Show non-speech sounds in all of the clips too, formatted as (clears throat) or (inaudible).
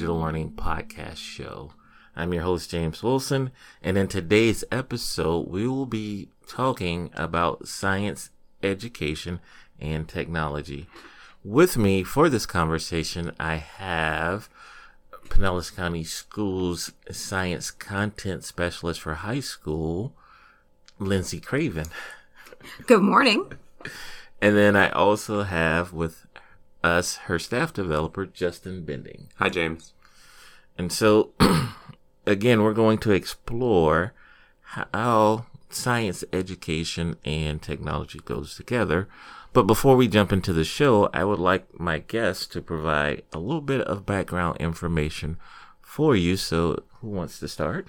Digital Learning Podcast Show. I'm your host, James Wilson, and in today's episode, we will be talking about science education and technology. With me for this conversation, I have Pinellas County Schools Science Content Specialist for High School, Lindsay Craven. Good morning. And then I also have with us her staff developer, Justin Bending. Hi, James. And so, (clears throat) again, we're going to explore how science education and technology goes together. But before we jump into the show, I would like my guests to provide a little bit of background information for you. So, who wants to start?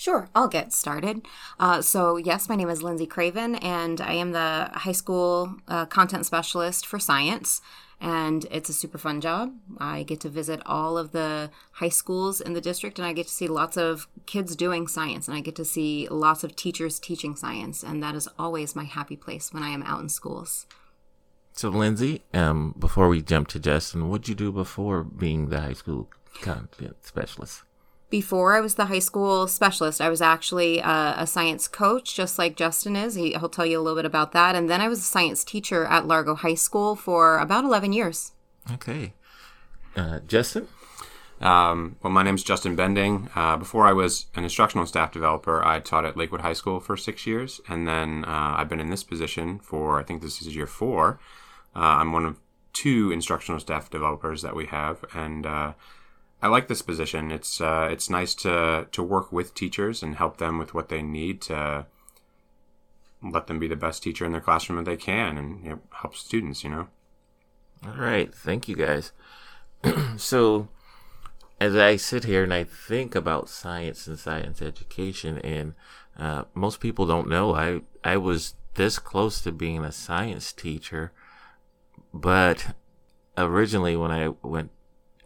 Sure, I'll get started. Uh, so, yes, my name is Lindsay Craven, and I am the high school uh, content specialist for science. And it's a super fun job. I get to visit all of the high schools in the district, and I get to see lots of kids doing science, and I get to see lots of teachers teaching science. And that is always my happy place when I am out in schools. So, Lindsay, um, before we jump to Justin, what'd you do before being the high school content specialist? Before I was the high school specialist, I was actually a, a science coach, just like Justin is. He, will tell you a little bit about that. And then I was a science teacher at Largo High School for about 11 years. Okay. Uh, Justin? Um, well, my name is Justin Bending. Uh, before I was an instructional staff developer, I taught at Lakewood High School for six years. And then uh, I've been in this position for, I think this is year four. Uh, I'm one of two instructional staff developers that we have. And uh, I like this position. It's uh, it's nice to to work with teachers and help them with what they need to let them be the best teacher in their classroom that they can, and you know, help students. You know. All right, thank you guys. (clears throat) so, as I sit here and I think about science and science education, and uh, most people don't know, I I was this close to being a science teacher, but originally when I went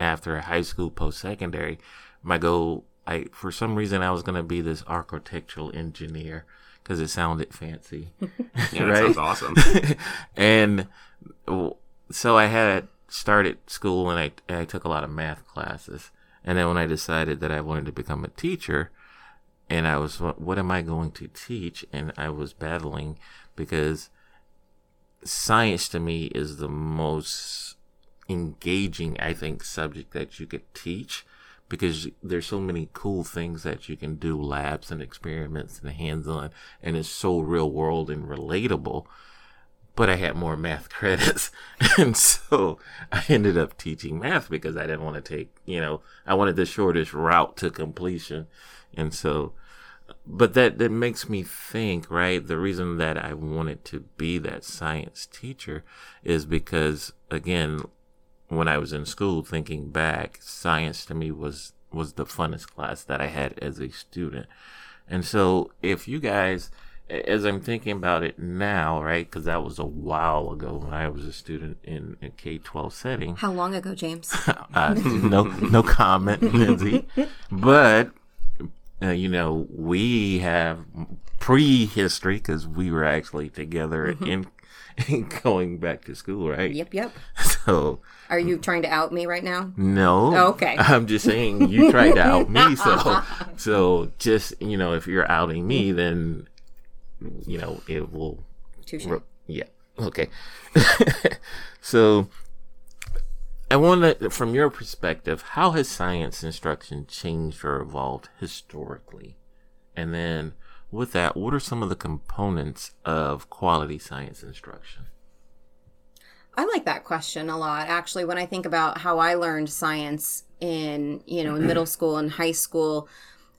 after high school, post secondary, my goal, I for some reason I was gonna be this architectural engineer because it sounded fancy. (laughs) yeah, (laughs) right? sounds awesome. (laughs) and so I had started school and I I took a lot of math classes, and then when I decided that I wanted to become a teacher, and I was what am I going to teach? And I was battling because science to me is the most engaging, I think, subject that you could teach because there's so many cool things that you can do, labs and experiments and hands-on, and it's so real world and relatable. But I had more math (laughs) credits, and so I ended up teaching math because I didn't want to take, you know, I wanted the shortest route to completion, and so but that that makes me think right the reason that i wanted to be that science teacher is because again when I was in school, thinking back, science to me was was the funnest class that I had as a student. And so, if you guys, as I'm thinking about it now, right, because that was a while ago when I was a student in a K twelve setting. How long ago, James? (laughs) uh, no, no comment, (laughs) Lindsay. But uh, you know, we have prehistory because we were actually together mm-hmm. in (laughs) going back to school, right? Yep, yep. (laughs) So, are you trying to out me right now? No. Oh, okay. (laughs) I'm just saying you tried to out me, so uh-huh. so just you know, if you're outing me, mm-hmm. then you know it will. Touche. yeah. Okay. so, I want to, from your perspective, how has science instruction changed or evolved historically, and then with that, what are some of the components of quality science instruction? I like that question a lot. Actually, when I think about how I learned science in, you know, in (clears throat) middle school and high school,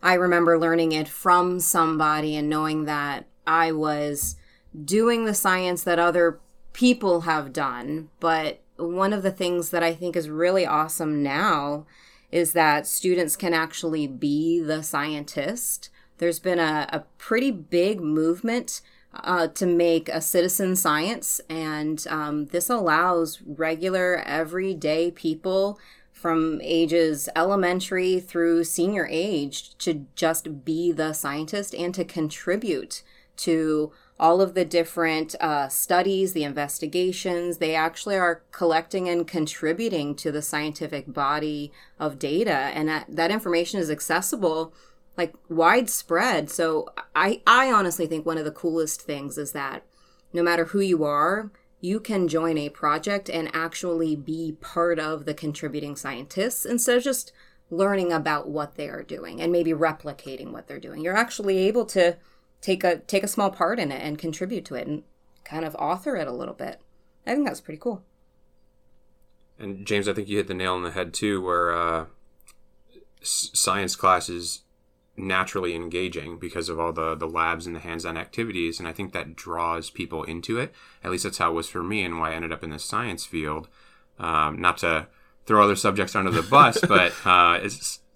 I remember learning it from somebody and knowing that I was doing the science that other people have done. But one of the things that I think is really awesome now is that students can actually be the scientist there's been a, a pretty big movement uh, to make a citizen science, and um, this allows regular, everyday people from ages elementary through senior age to just be the scientist and to contribute to all of the different uh, studies, the investigations, they actually are collecting and contributing to the scientific body of data. And that, that information is accessible, like widespread. So I, I honestly think one of the coolest things is that no matter who you are, you can join a project and actually be part of the contributing scientists instead of just learning about what they are doing and maybe replicating what they're doing. You're actually able to take a take a small part in it and contribute to it and kind of author it a little bit. I think that's pretty cool. And James, I think you hit the nail on the head too, where uh, science classes naturally engaging because of all the the labs and the hands-on activities and i think that draws people into it. At least that's how it was for me and why i ended up in the science field. Um, not to throw other subjects under the bus (laughs) but uh,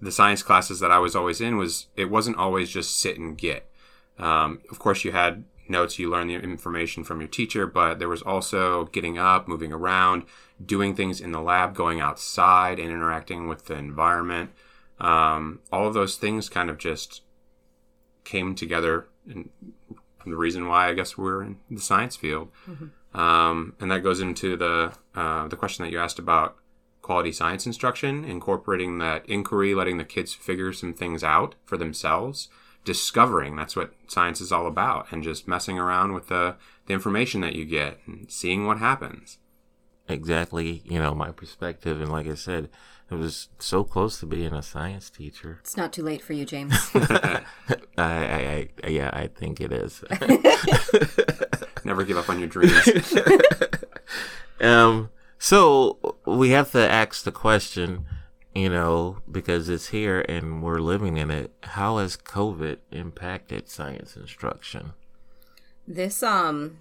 the science classes that i was always in was it wasn't always just sit and get. Um, of course you had notes you learned the information from your teacher but there was also getting up moving around doing things in the lab going outside and interacting with the environment um, all of those things kind of just came together and the reason why I guess we're in the science field. Mm-hmm. Um, and that goes into the uh, the question that you asked about quality science instruction, incorporating that inquiry, letting the kids figure some things out for themselves, discovering that's what science is all about, and just messing around with the, the information that you get and seeing what happens. Exactly, you know, my perspective. And like I said, it was so close to being a science teacher. It's not too late for you, James. (laughs) I, I, I, yeah, I think it is. (laughs) Never give up on your dreams. (laughs) um, so we have to ask the question, you know, because it's here and we're living in it. How has COVID impacted science instruction? This um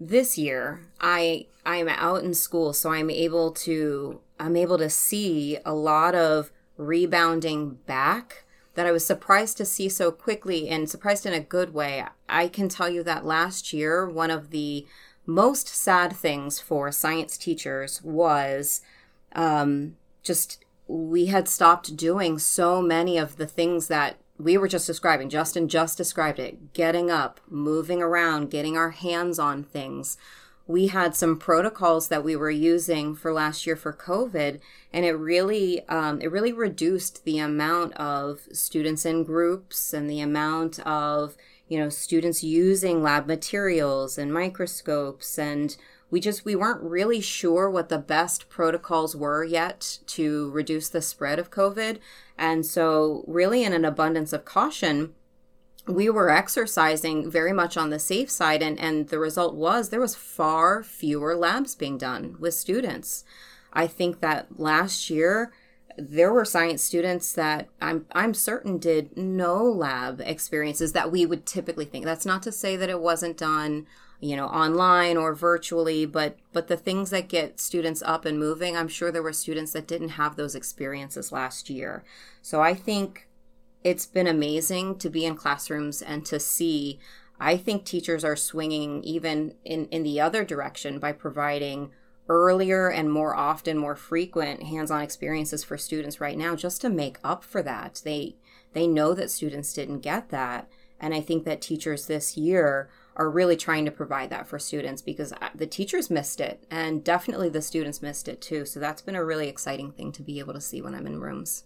this year I I'm out in school so I'm able to I'm able to see a lot of rebounding back that I was surprised to see so quickly and surprised in a good way. I can tell you that last year, one of the most sad things for science teachers was um, just we had stopped doing so many of the things that we were just describing. Justin just described it getting up, moving around, getting our hands on things we had some protocols that we were using for last year for COVID, and it really um, it really reduced the amount of students in groups and the amount of you know students using lab materials and microscopes and we just we weren't really sure what the best protocols were yet to reduce the spread of covid. And so really in an abundance of caution we were exercising very much on the safe side and, and the result was there was far fewer labs being done with students. I think that last year there were science students that i'm i'm certain did no lab experiences that we would typically think. That's not to say that it wasn't done you know online or virtually but but the things that get students up and moving i'm sure there were students that didn't have those experiences last year. So i think it's been amazing to be in classrooms and to see i think teachers are swinging even in in the other direction by providing earlier and more often more frequent hands-on experiences for students right now just to make up for that. They they know that students didn't get that. And i think that teachers this year are really trying to provide that for students because uh, the teachers missed it and definitely the students missed it too. So that's been a really exciting thing to be able to see when i'm in rooms.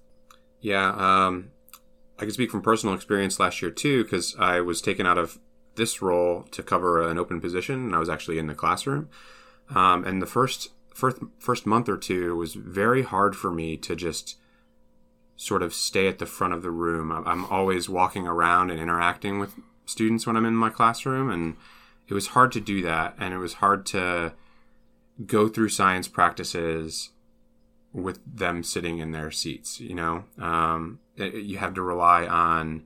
Yeah um, I can speak from personal experience last year too, because I was taken out of this role to cover an open position, and I was actually in the classroom. Um, and the first first first month or two was very hard for me to just sort of stay at the front of the room. I'm always walking around and interacting with students when I'm in my classroom, and it was hard to do that, and it was hard to go through science practices with them sitting in their seats. You know, um, you have to rely on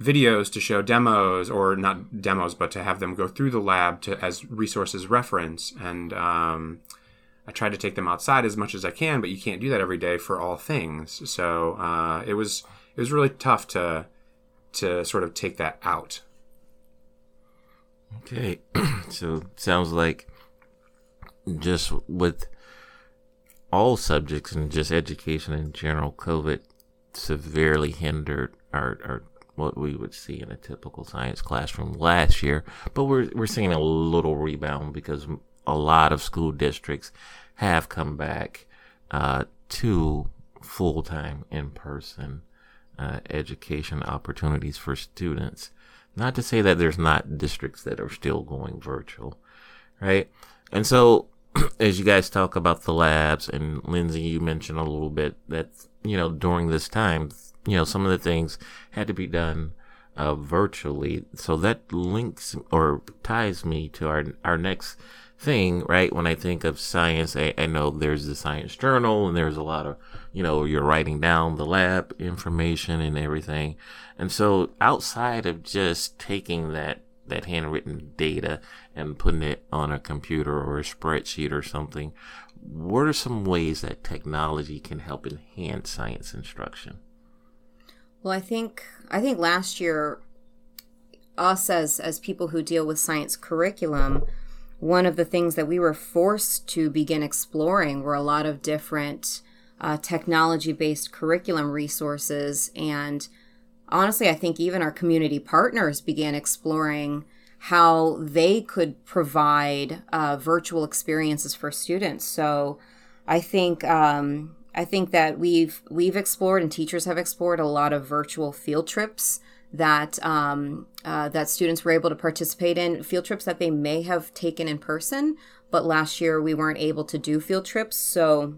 videos to show demos or not demos but to have them go through the lab to as resources reference. And um, i try to take them outside as much as i can but you can't do that every day for all things. So uh, it was it was really tough to to sort of take that out. Okay. (clears throat) So sounds like just with all subjects and just education in general covid severely hindered our, our what we would see in a typical science classroom last year, but we're we're seeing a little rebound because a lot of school districts have come back uh, to full time in person uh, education opportunities for students. Not to say that there's not districts that are still going virtual, right? And so, (clears throat) as you guys talk about the labs, and Lindsay, you mentioned a little bit that, you know, during this time, you know, some of the things had to be done uh, virtually. So that links or ties me to our, our next thing, right? When I think of science, I, I know there's the science journal and there's a lot of, you know, you're writing down the lab information and everything. And so outside of just taking that, that handwritten data and putting it on a computer or a spreadsheet or something, what are some ways that technology can help enhance science instruction? Well, I think I think last year us as as people who deal with science curriculum one of the things that we were forced to begin exploring were a lot of different uh, technology based curriculum resources. And honestly, I think even our community partners began exploring how they could provide uh, virtual experiences for students. So I think. Um, I think that we've we've explored and teachers have explored a lot of virtual field trips that um, uh, that students were able to participate in field trips that they may have taken in person, but last year we weren't able to do field trips, so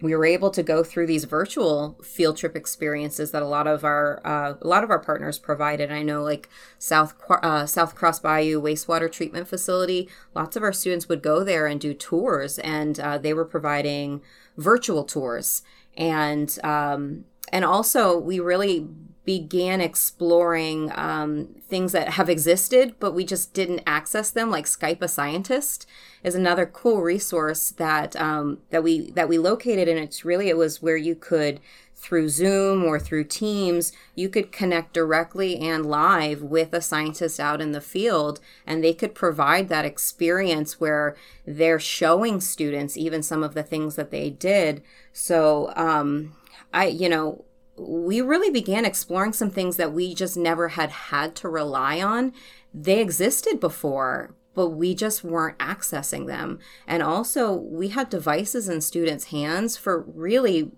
we were able to go through these virtual field trip experiences that a lot of our uh, a lot of our partners provided. I know like South uh, South Cross Bayou wastewater treatment facility. Lots of our students would go there and do tours, and uh, they were providing virtual tours. And um, and also we really began exploring um, things that have existed, but we just didn't access them. Like Skype a Scientist is another cool resource that um, that we that we located, and it's really it was where you could through Zoom or through Teams, you could connect directly and live with a scientist out in the field, and they could provide that experience where they're showing students even some of the things that they did. So, um, I, you know, we really began exploring some things that we just never had had to rely on. They existed before, but we just weren't accessing them. And also, we had devices in students' hands for really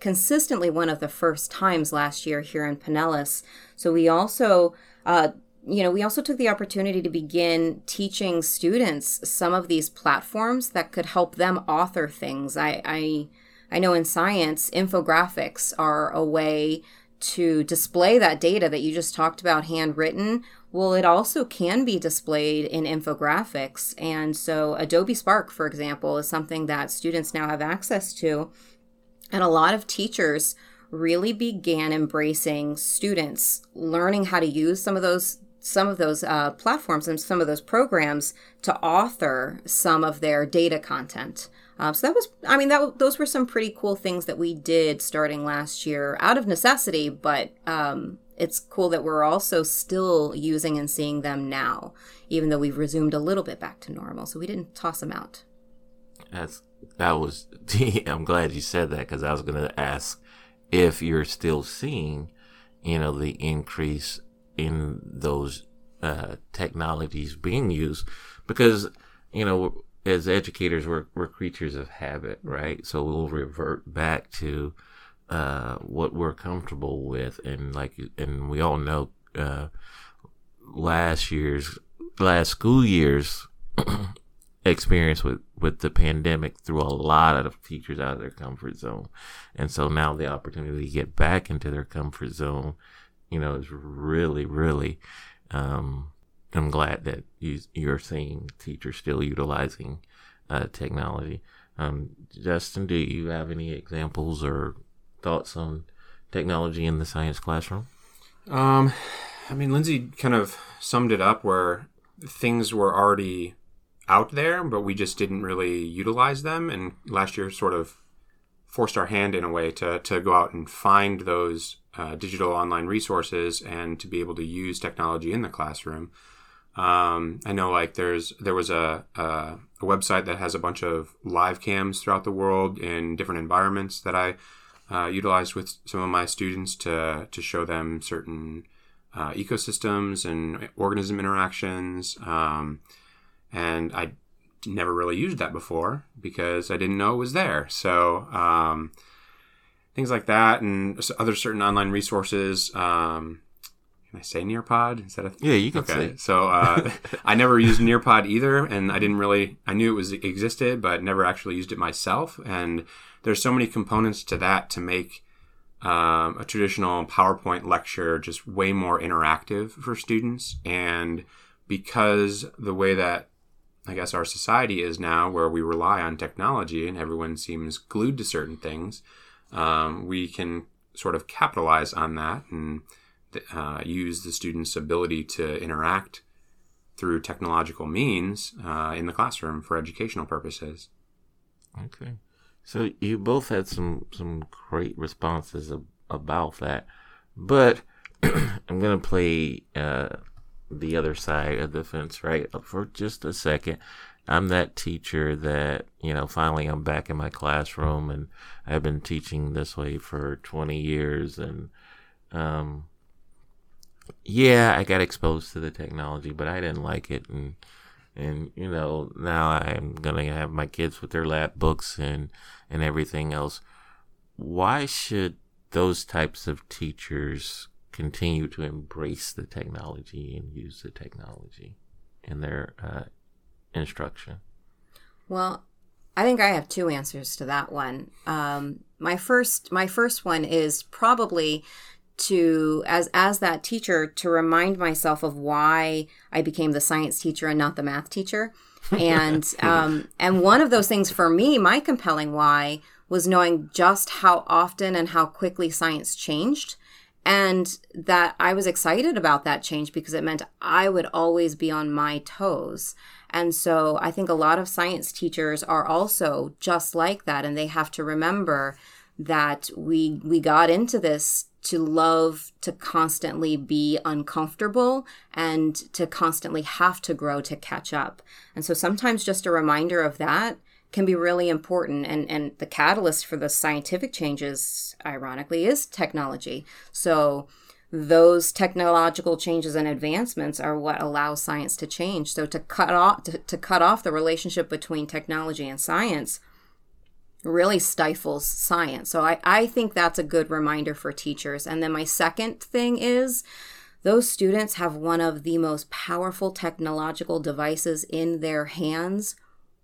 consistently one of the first times last year here in Pinellas. So we also, uh, you know, we also took the opportunity to begin teaching students some of these platforms that could help them author things. I, I I know in science, infographics are a way to display that data that you just talked about handwritten. Well, it also can be displayed in infographics. And so, Adobe Spark, for example, is something that students now have access to. And a lot of teachers really began embracing students learning how to use some of those some of those uh, platforms and some of those programs to author some of their data content. Um, so that was, I mean, that those were some pretty cool things that we did starting last year out of necessity, but um, it's cool that we're also still using and seeing them now, even though we've resumed a little bit back to normal. So we didn't toss them out. That's that was. (laughs) I'm glad you said that because I was going to ask if you're still seeing, you know, the increase in those uh, technologies being used because you know as educators, we're, we're creatures of habit, right? So we'll revert back to uh, what we're comfortable with, and like, and we all know uh, last year's last school year's (clears throat) experience with with the pandemic threw a lot of teachers out of their comfort zone, and so now the opportunity to get back into their comfort zone, you know, is really, really um, I'm glad that you, you're seeing teachers still utilizing uh, technology. Um, Justin, do you have any examples or thoughts on technology in the science classroom? Um, I mean, Lindsay kind of summed it up where things were already out there, but we just didn't really utilize them. And last year sort of forced our hand in a way to, to go out and find those uh, digital online resources and to be able to use technology in the classroom. Um, I know like there's there was a, a, a website that has a bunch of live cams throughout the world in different environments that I uh, utilized with some of my students to to show them certain uh, ecosystems and organism interactions. Um, and I never really used that before because I didn't know it was there. So um, things like that, and other certain online resources. Um, can I say Nearpod? Is that a Yeah, you can okay? say. So uh, (laughs) I never used Nearpod either, and I didn't really. I knew it was existed, but never actually used it myself. And there's so many components to that to make um, a traditional PowerPoint lecture just way more interactive for students. And because the way that I guess our society is now, where we rely on technology and everyone seems glued to certain things, um, we can sort of capitalize on that and uh, use the student's ability to interact through technological means uh, in the classroom for educational purposes. Okay. So you both had some some great responses ab- about that, but (clears throat) I'm gonna play uh, the other side of the fence right for just a second. I'm that teacher that you know. Finally, I'm back in my classroom, and I've been teaching this way for 20 years, and um, yeah, I got exposed to the technology, but I didn't like it, and and you know now I'm gonna have my kids with their lab books and and everything else. Why should those types of teachers continue to embrace the technology and use the technology in their uh, instruction? Well, I think I have two answers to that one. Um, my first, my first one is probably to as as that teacher to remind myself of why I became the science teacher and not the math teacher. And (laughs) um, and one of those things for me, my compelling why was knowing just how often and how quickly science changed. And that I was excited about that change because it meant I would always be on my toes. And so I think a lot of science teachers are also just like that. And they have to remember that we we got into this to love to constantly be uncomfortable and to constantly have to grow to catch up. And so sometimes just a reminder of that can be really important and and the catalyst for the scientific changes ironically is technology. So those technological changes and advancements are what allow science to change. So to cut off to, to cut off the relationship between technology and science really stifles science. So I, I think that's a good reminder for teachers. And then my second thing is those students have one of the most powerful technological devices in their hands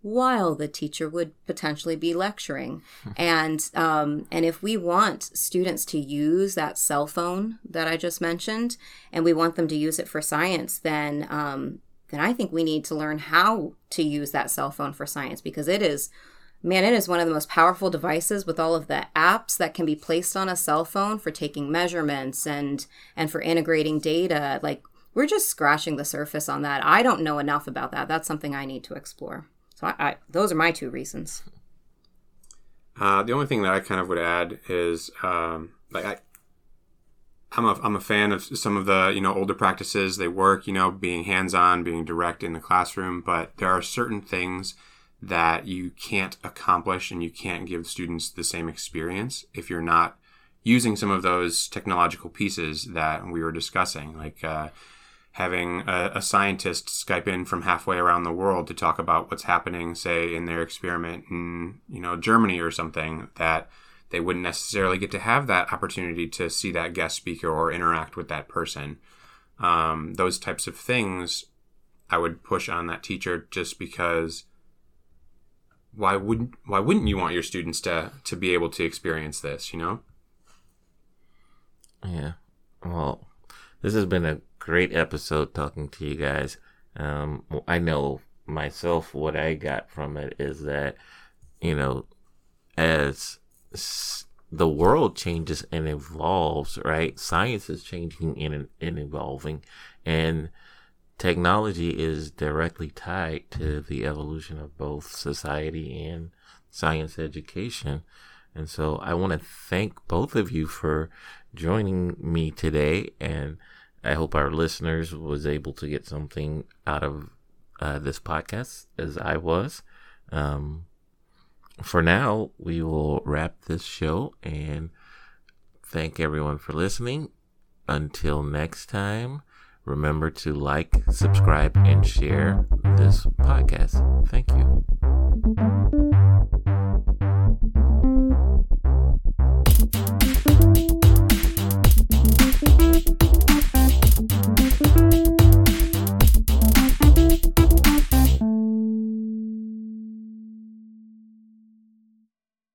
while the teacher would potentially be lecturing. and um, and if we want students to use that cell phone that I just mentioned, and we want them to use it for science, then um, then I think we need to learn how to use that cell phone for science because it is man, it is one of the most powerful devices with all of the apps that can be placed on a cell phone for taking measurements and and for integrating data. Like we're just scratching the surface on that. I don't know enough about that. That's something I need to explore. So I, I those are my two reasons. Uh, the only thing that I kind of would add is um, like I. I'm a, I'm a fan of some of the you know older practices. They work, you know, being hands on, being direct in the classroom. But there are certain things that you can't accomplish and you can't give students the same experience if you're not using some of those technological pieces that we were discussing, like uh, having a, a, scientist Skype in from halfway around the world to talk about what's happening, say, in their experiment in you know Germany or something that they wouldn't necessarily get to have that opportunity to see that guest speaker or interact with that person. Um, those types of things I would push on that teacher just because why wouldn't why wouldn't you want your students to to be able to experience this you know yeah well this has been a great episode talking to you guys um i know myself what i got from it is that you know as the world changes and evolves right science is changing and, and evolving and technology is directly tied to the evolution of both society and science education. And so I want to thank both of you for joining me today. And I hope our listeners was able to get something out of uh, this podcast as I was. Um, for now, we will wrap this show and thank everyone for listening. until next time, remember to like, subscribe, and share this podcast. Thank you.